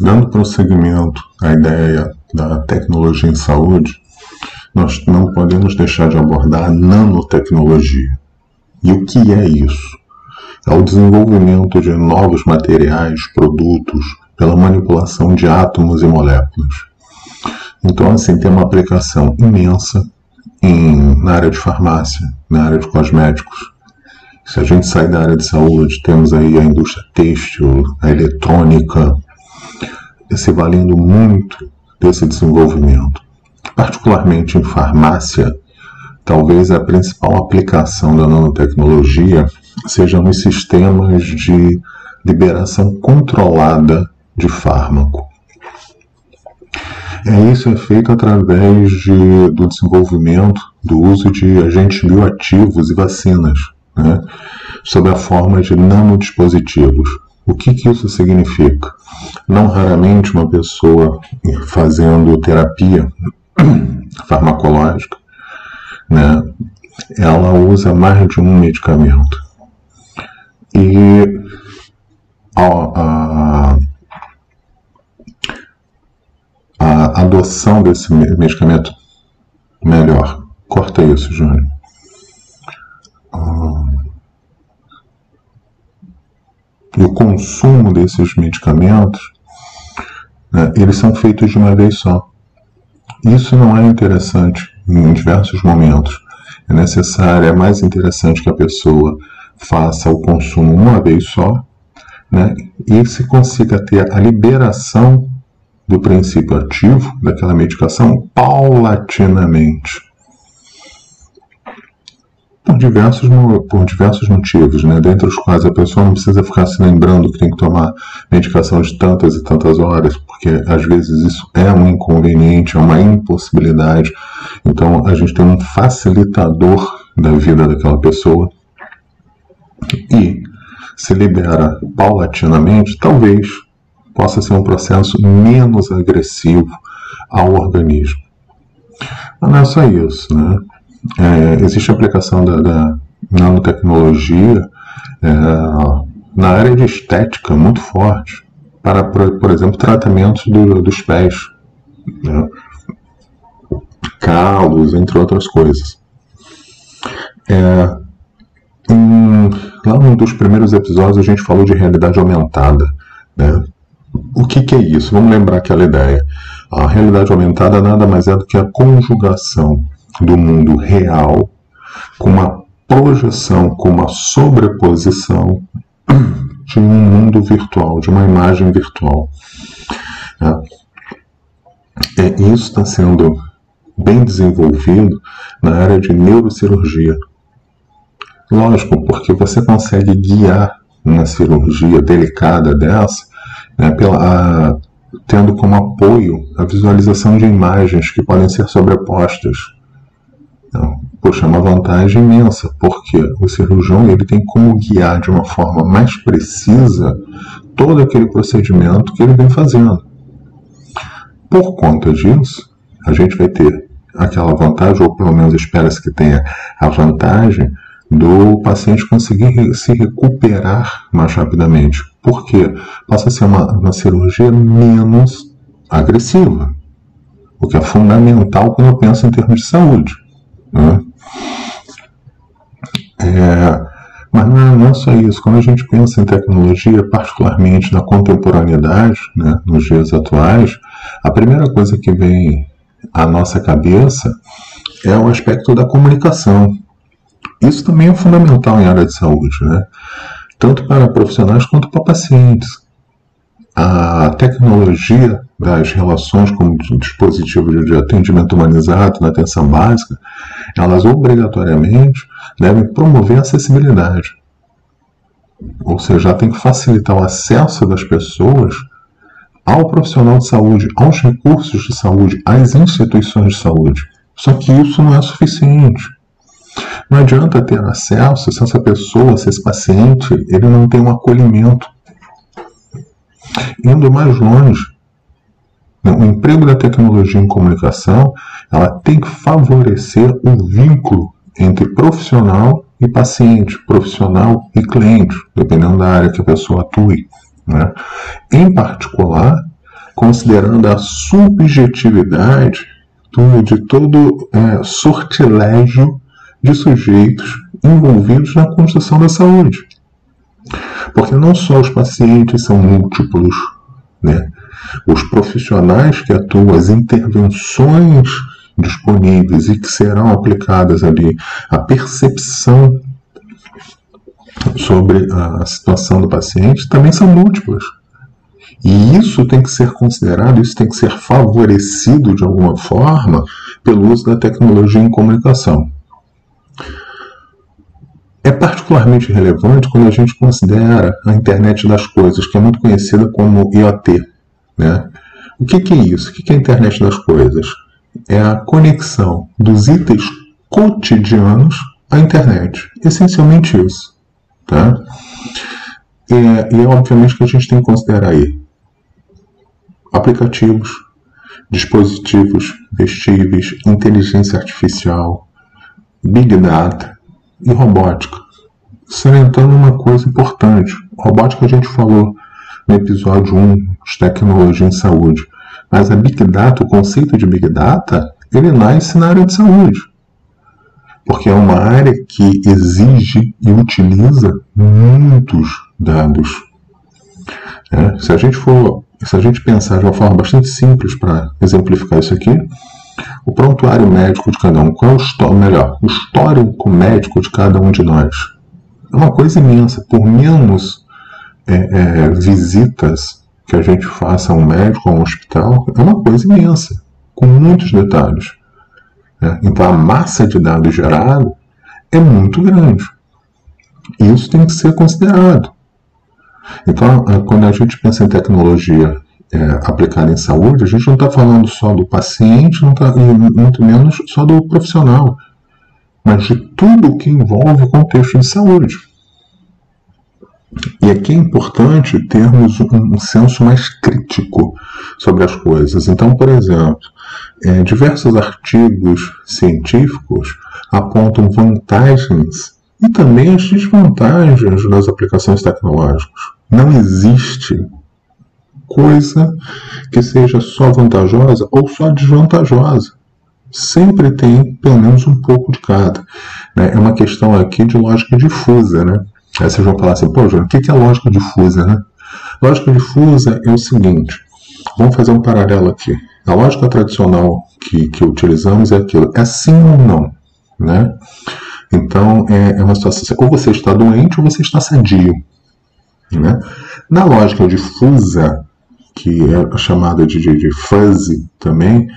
Dando prosseguimento à ideia da tecnologia em saúde, nós não podemos deixar de abordar a nanotecnologia. E o que é isso? É o desenvolvimento de novos materiais, produtos, pela manipulação de átomos e moléculas. Então, assim, tem uma aplicação imensa em, na área de farmácia, na área de cosméticos. Se a gente sair da área de saúde, temos aí a indústria têxtil, a eletrônica, se valendo muito desse desenvolvimento. Particularmente em farmácia, talvez a principal aplicação da nanotecnologia seja nos sistemas de liberação controlada de fármaco. É, isso é feito através de, do desenvolvimento do uso de agentes bioativos e vacinas, né, sob a forma de nanodispositivos. O que, que isso significa? Não raramente uma pessoa fazendo terapia farmacológica, né, ela usa mais de um medicamento. E a, a, a adoção desse medicamento melhor. Corta isso, Júnior. E o consumo desses medicamentos, né, eles são feitos de uma vez só. Isso não é interessante em diversos momentos. É necessário, é mais interessante que a pessoa faça o consumo uma vez só, né, e se consiga ter a liberação do princípio ativo daquela medicação paulatinamente. Por diversos, por diversos motivos, né? dentre os quais a pessoa não precisa ficar se lembrando que tem que tomar medicação de tantas e tantas horas, porque às vezes isso é um inconveniente, é uma impossibilidade. Então a gente tem um facilitador da vida daquela pessoa e se libera paulatinamente, talvez possa ser um processo menos agressivo ao organismo. Mas não é só isso, né? É, existe a aplicação da, da nanotecnologia é, na área de estética muito forte para, por, por exemplo, tratamentos do, dos pés, né? calos, entre outras coisas. É, em, lá num dos primeiros episódios a gente falou de realidade aumentada, né? O que, que é isso? Vamos lembrar aquela ideia. A realidade aumentada nada mais é do que a conjugação do mundo real com uma projeção, com uma sobreposição de um mundo virtual, de uma imagem virtual. É, isso está sendo bem desenvolvido na área de neurocirurgia. Lógico, porque você consegue guiar uma cirurgia delicada dessa né, pela, a, tendo como apoio a visualização de imagens que podem ser sobrepostas. Poxa, é uma vantagem imensa, porque o cirurgião ele tem como guiar de uma forma mais precisa todo aquele procedimento que ele vem fazendo. Por conta disso, a gente vai ter aquela vantagem, ou pelo menos espera-se que tenha a vantagem, do paciente conseguir se recuperar mais rapidamente. Por quê? Passa a ser uma, uma cirurgia menos agressiva, o que é fundamental quando eu penso em termos de saúde. Né? É, mas não não é, só isso. Quando a gente pensa em tecnologia, particularmente na contemporaneidade, né, nos dias atuais, a primeira coisa que vem à nossa cabeça é o aspecto da comunicação. Isso também é fundamental em área de saúde, né? tanto para profissionais quanto para pacientes. A tecnologia das relações como dispositivos de atendimento humanizado na atenção básica, elas obrigatoriamente devem promover a acessibilidade. Ou seja, tem que facilitar o acesso das pessoas ao profissional de saúde, aos recursos de saúde, às instituições de saúde. Só que isso não é suficiente. Não adianta ter acesso se essa pessoa, se esse paciente, ele não tem um acolhimento. Indo mais longe, né, o emprego da tecnologia em comunicação, ela tem que favorecer o vínculo entre profissional e paciente, profissional e cliente, dependendo da área que a pessoa atue. Né? Em particular, considerando a subjetividade do, de todo é, sortilégio de sujeitos envolvidos na construção da saúde. Porque não só os pacientes são múltiplos, né? os profissionais que atuam, as intervenções disponíveis e que serão aplicadas ali, a percepção sobre a situação do paciente também são múltiplas. E isso tem que ser considerado, isso tem que ser favorecido de alguma forma pelo uso da tecnologia em comunicação. É particularmente relevante quando a gente considera a internet das coisas, que é muito conhecida como IoT. Né? O que, que é isso? O que, que é a internet das coisas? É a conexão dos itens cotidianos à internet. Essencialmente isso. Tá? E, e é obviamente que a gente tem que considerar aí aplicativos, dispositivos vestíveis, inteligência artificial, big data e robótica. Salientando uma coisa importante: robótica a gente falou no episódio 1 de tecnologia em saúde, mas a big data, o conceito de big data, ele nasce na área de saúde. Porque é uma área que exige e utiliza muitos dados. É, se a gente for se a gente pensar de uma forma bastante simples para exemplificar isso aqui, o prontuário médico de cada um, qual é o histórico, melhor, o histórico médico de cada um de nós? É uma coisa imensa. Por menos é, é, visitas que a gente faça a um médico, a um hospital, é uma coisa imensa, com muitos detalhes. É, então a massa de dados gerado é muito grande. Isso tem que ser considerado. Então, quando a gente pensa em tecnologia é, aplicada em saúde, a gente não está falando só do paciente, não tá, muito menos só do profissional, mas de tudo que envolve o contexto de saúde. E aqui é importante termos um, senso mais crítico sobre as coisas. Então, por exemplo, é, diversos artigos científicos apontam vantagens e também as desvantagens das aplicações tecnológicas. Não existe coisa que seja só vantajosa ou só desvantajosa. Sempre tem pelo menos um pouco de cada. Né? É uma questão aqui de lógica difusa. Né? Aí vocês vão falar assim, pô, Júnior, o que é lógica difusa? Né? Lógica difusa é o seguinte: vamos fazer um paralelo aqui. A lógica tradicional que, que utilizamos é aquilo: é sim ou não. Né? Então, é, é uma situação assim, ou você está doente ou você está sadio. Né? Na lógica difusa, que é chamada de, de, de fuzzy também,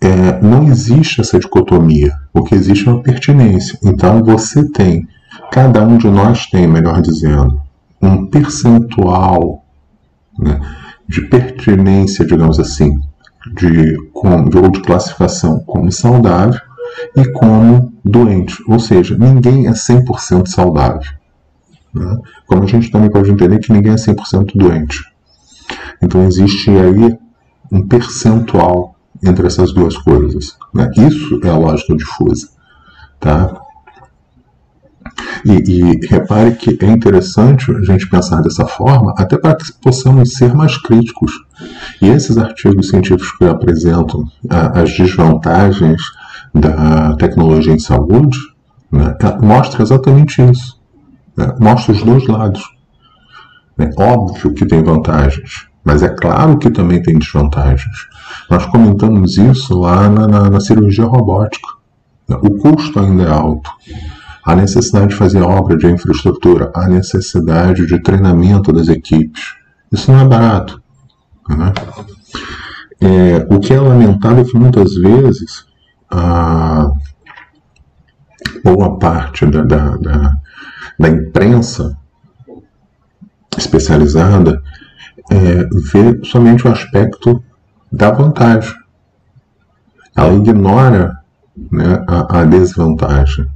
é, não existe essa dicotomia. O que existe é uma pertinência. Então você tem, cada um de nós tem, melhor dizendo, um percentual né, de pertinência, digamos assim, de, de, ou de classificação como saudável e como doente. Ou seja, ninguém é 100% saudável. Né? Como a gente também pode entender que ninguém é 100% doente. Então existe aí um percentual entre essas duas coisas. Né? Isso é a lógica difusa. Tá? E, e, repare que é interessante a gente pensar dessa forma, até para que possamos ser mais críticos. E esses artigos científicos que apresentam a, as desvantagens da tecnologia em saúde né, mostra exatamente isso. Né? Mostra os dois lados. É óbvio que tem vantagens, mas é claro que também tem desvantagens. Nós comentamos isso lá na, na, na cirurgia robótica. O custo ainda é alto. A necessidade de fazer obra de infraestrutura, a necessidade de treinamento das equipes. Isso não é barato. Né? É, o que é lamentável é que muitas vezes a boa parte da, da, da, da imprensa especializada é, vê somente o aspecto da vantagem. Ela ignora né, a, a, desvantagem.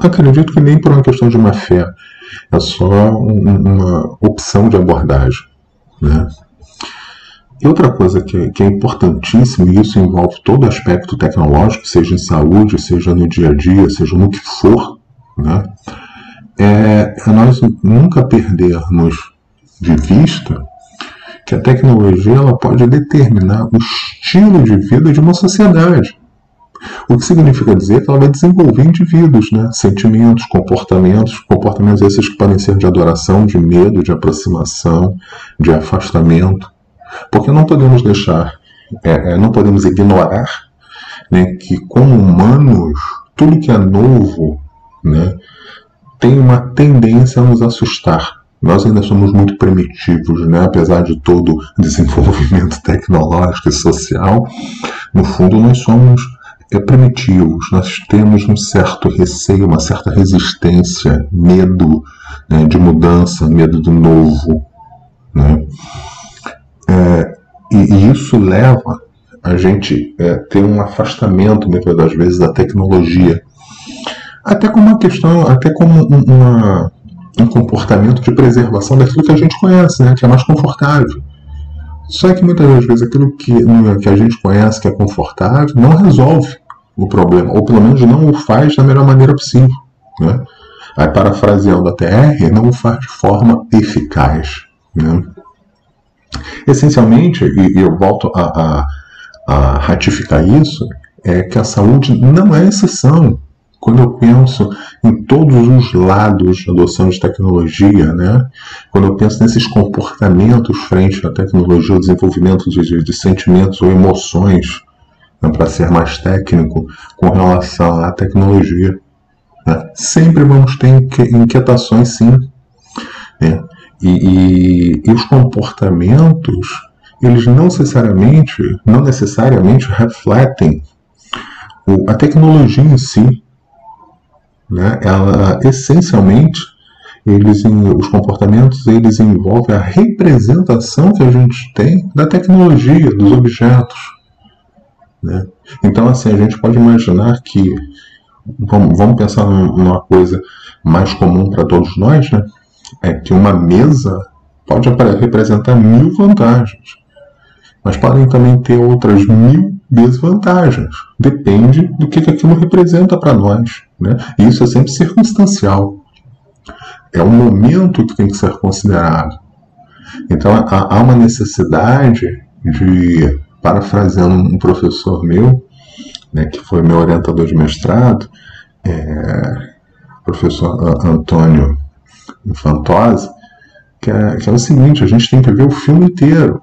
Acredito que nem por uma questão de má fé, é só um, uma opção de abordagem. Né? E outra coisa que, que é importantíssima, e isso envolve todo aspecto tecnológico, seja em saúde, seja no dia a dia, seja no que for, né? é, é nós nunca perdermos de vista que a tecnologia ela pode determinar o estilo de vida de uma sociedade. O que significa dizer que ela vai desenvolver indivíduos, né? sentimentos, comportamentos, comportamentos esses que podem ser de adoração, de medo, de aproximação, de afastamento. Porque não podemos deixar, é, é, não podemos ignorar né, que, como humanos, tudo que é novo né, tem uma tendência a nos assustar. Nós ainda somos muito primitivos, né? apesar de todo desenvolvimento tecnológico e social. No fundo, nós somos primitivos, nós temos um certo receio, uma certa resistência, medo né, de mudança, medo do novo. Né? É, e, e, isso leva a gente é, ter um afastamento, muitas das vezes, da tecnologia. Até como uma questão, até como uma, um comportamento de preservação daquilo que a gente conhece, né, que é mais confortável. Só que muitas das vezes aquilo que, que a gente conhece que é confortável não resolve o problema, ou pelo menos não o faz da melhor maneira possível. Né? Aí, parafraseando a TR, não o faz de forma eficaz. Né? Essencialmente, e, eu volto a, a, a ratificar isso, é que a saúde não é exceção quando eu penso em todos os lados da adoção de tecnologia, né? quando eu penso nesses comportamentos frente à tecnologia, o desenvolvimento de, de sentimentos ou emoções, né? para ser mais técnico, com relação à tecnologia. Né? Sempre vamos ter inquietações, sim. Né? E, e, e os comportamentos, eles não necessariamente, não necessariamente refletem a tecnologia em si, né? Ela essencialmente eles os comportamentos eles envolvem a representação que a gente tem da tecnologia, dos objetos. Né? Então, assim, a gente pode imaginar que, vamos, pensar numa coisa mais comum para todos nós, né? é que uma mesa pode representar mil vantagens, mas podem também ter outras mil desvantagens. Depende do que, aquilo representa para nós. Né? E isso é sempre circunstancial. É o momento que tem que ser considerado. Então há, há uma necessidade de, parafraseando um professor meu, né, que foi meu orientador de mestrado, é, professor Antônio Infantosi, que é, que é o seguinte: a gente tem que ver o filme inteiro.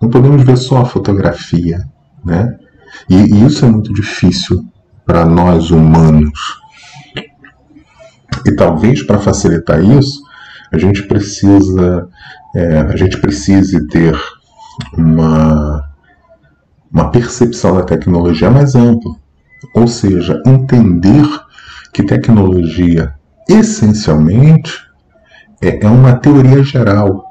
Não podemos ver só a fotografia. Né? E, e isso é muito difícil para nós humanos. E talvez para facilitar isso, a gente precisa, é, a gente precise ter uma, uma percepção da tecnologia mais ampla. Ou seja, entender que tecnologia essencialmente é, é uma teoria geral,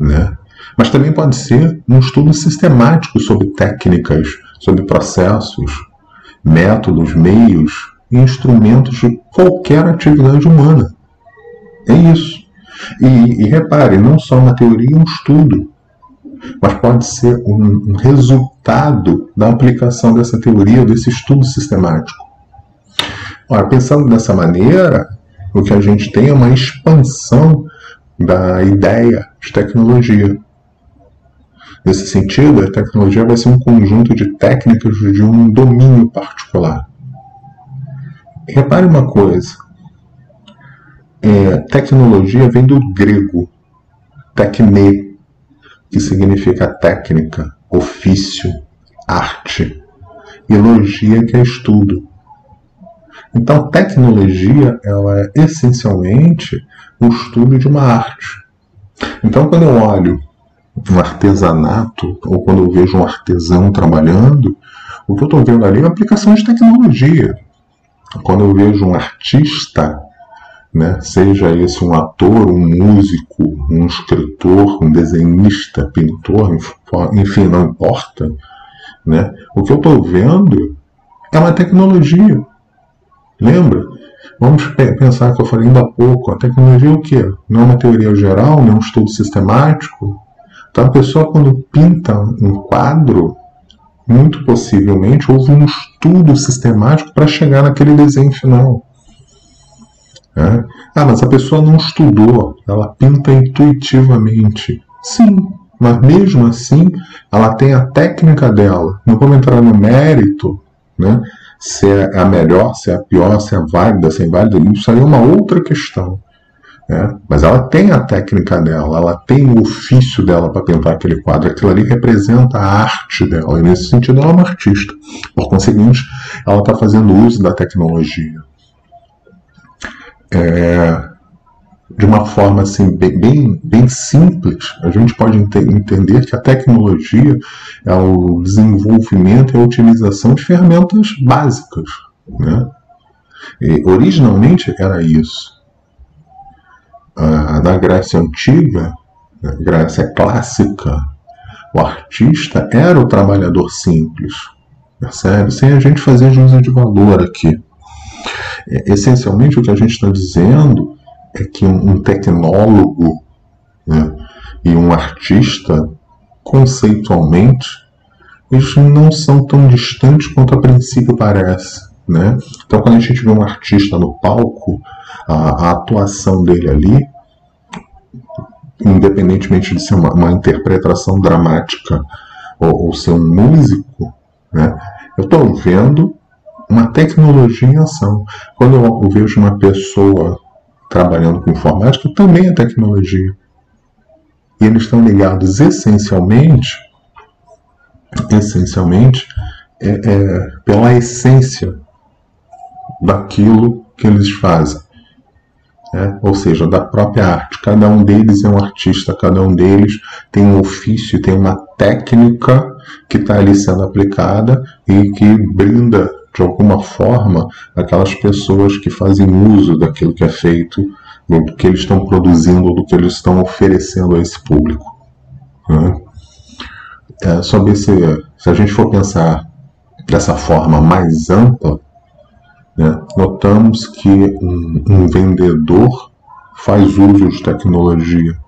né? mas também pode ser um estudo sistemático sobre técnicas, sobre processos, métodos, meios e instrumentos de qualquer atividade humana. É isso. E, e repare, não só uma teoria, um estudo, mas pode ser um, um resultado da aplicação dessa teoria, desse estudo sistemático. Ora, pensando dessa maneira, o que a gente tem é uma expansão da ideia de tecnologia. Nesse sentido, a tecnologia vai ser um conjunto de técnicas de um domínio particular. Repare uma coisa: é, tecnologia vem do grego tecne, que significa técnica, ofício, arte, e logia, que é estudo. Então, tecnologia ela é essencialmente o estudo de uma arte. Então, quando eu olho um artesanato, ou quando eu vejo um artesão trabalhando, o que eu estou vendo ali é uma aplicação de tecnologia. Quando eu vejo um artista, né, seja esse um ator, um músico, um escritor, um desenhista, pintor, enfim, não importa, né, o que eu estou vendo é uma tecnologia. Lembra? Vamos pensar que eu falei ainda há pouco, a tecnologia é o quê? Não é uma teoria geral, não é um estudo sistemático, então a pessoa quando pinta um quadro, muito possivelmente houve um estudo sistemático para chegar naquele desenho final. Ah, mas a pessoa não estudou, ela pinta intuitivamente. Sim, Mas mesmo assim, ela tem a técnica dela. Não vamos entrar no mérito, né? Se é a melhor, se é a pior, se é válida, se é inválida, isso aí é uma outra questão. Né? Mas ela tem a técnica dela, ela tem o ofício dela para pintar aquele quadro. Aquilo ali representa a arte dela, e nesse sentido ela é uma artista. Por conseguinte, ela está fazendo uso da tecnologia. É, de uma forma assim, bem, bem, simples, a gente pode ent entender que a tecnologia é o desenvolvimento e a utilização de ferramentas básicas. Né? E, originalmente era isso. Na Grécia Antiga, na Grécia Clássica, o artista era o trabalhador simples. Percebe? Sem a gente fazer juízo de valor aqui. É, essencialmente, o que a gente está dizendo é que um tecnólogo né, e um artista, conceitualmente, eles não são tão distantes quanto a princípio parece. Né? Então, quando a gente vê um artista no palco, a, a atuação dele ali, independentemente de ser uma, uma interpretação dramática ou, ou, ser um músico, né? eu estou vendo uma tecnologia em ação. Quando eu, vejo uma pessoa trabalhando com informática também é tecnologia. E eles estão ligados essencialmente, essencialmente, é, é, pela essência daquilo que eles fazem. É, ou seja, da própria arte. Cada um deles é um artista, cada um deles tem um ofício, tem uma técnica que está ali sendo aplicada e que brinda de alguma forma, aquelas pessoas que fazem uso daquilo que é feito, do que eles estão produzindo, do que eles estão oferecendo a esse público. Né? É, sobre se, se a gente for pensar dessa forma mais ampla, né, notamos que um, um, vendedor faz uso de tecnologia.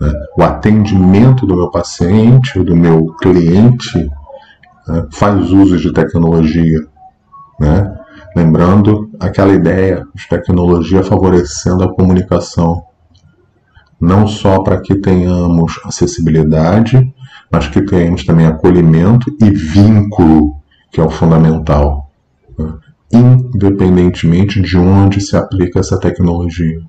Né? O atendimento do meu paciente, do meu cliente, né, faz uso de tecnologia. Né? Lembrando aquela ideia de tecnologia favorecendo a comunicação, não só para que tenhamos acessibilidade, mas que tenhamos também acolhimento e vínculo, que é o fundamental, né? Independentemente de onde se aplica essa tecnologia.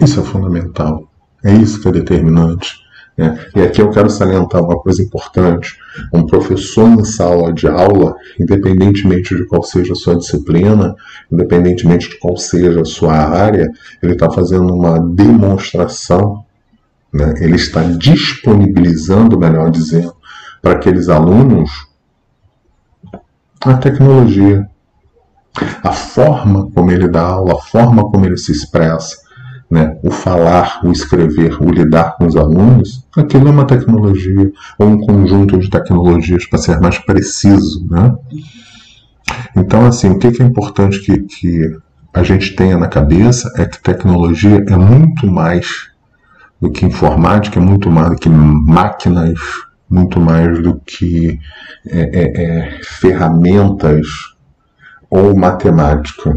Isso é fundamental, é isso que é determinante. Né? E aqui eu quero salientar uma coisa importante. Um professor em sala de aula, independentemente de qual seja a sua disciplina, independentemente de qual seja a sua área, ele está fazendo uma demonstração, né? ele está disponibilizando, melhor dizendo, para aqueles alunos a tecnologia. A forma como ele dá aula, a forma como ele se expressa, né, o falar, o escrever, o lidar com os alunos, aquilo é uma tecnologia, ou um conjunto de tecnologias, para ser mais preciso. Né? Então, assim, o que é importante que, que a gente tenha na cabeça é que tecnologia é muito mais do que informática, é muito mais do que máquinas, muito mais do que é, é, é, ferramentas ou matemática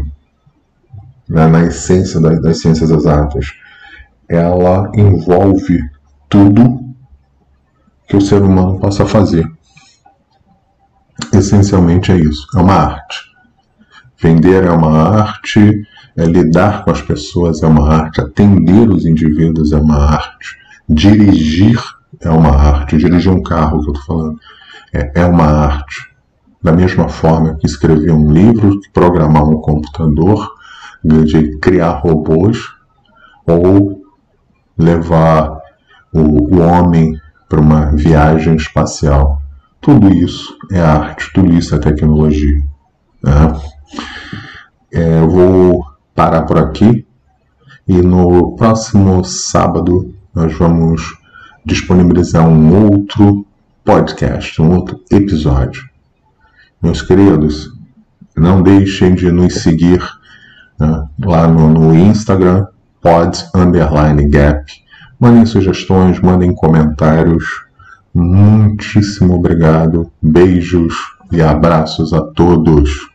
né, na essência das, das ciências exatas, ela envolve tudo que o ser humano possa fazer. Essencialmente é isso, é uma arte. Vender é uma arte, é lidar com as pessoas é uma arte, atender os indivíduos é uma arte, dirigir é uma arte, dirigir um carro que eu estou falando é, é uma arte. Da mesma forma que escrever um livro, programar um computador, de criar robôs ou levar o, o homem para uma viagem espacial. Tudo isso é arte, tudo isso é tecnologia. Né? É, eu vou parar por aqui e no próximo sábado nós vamos disponibilizar um outro podcast, um outro episódio. Meus queridos, não deixem de nos seguir né? lá no, no Instagram, pod underline gap. Mandem sugestões, mandem comentários. Muitíssimo obrigado. Beijos e abraços a todos.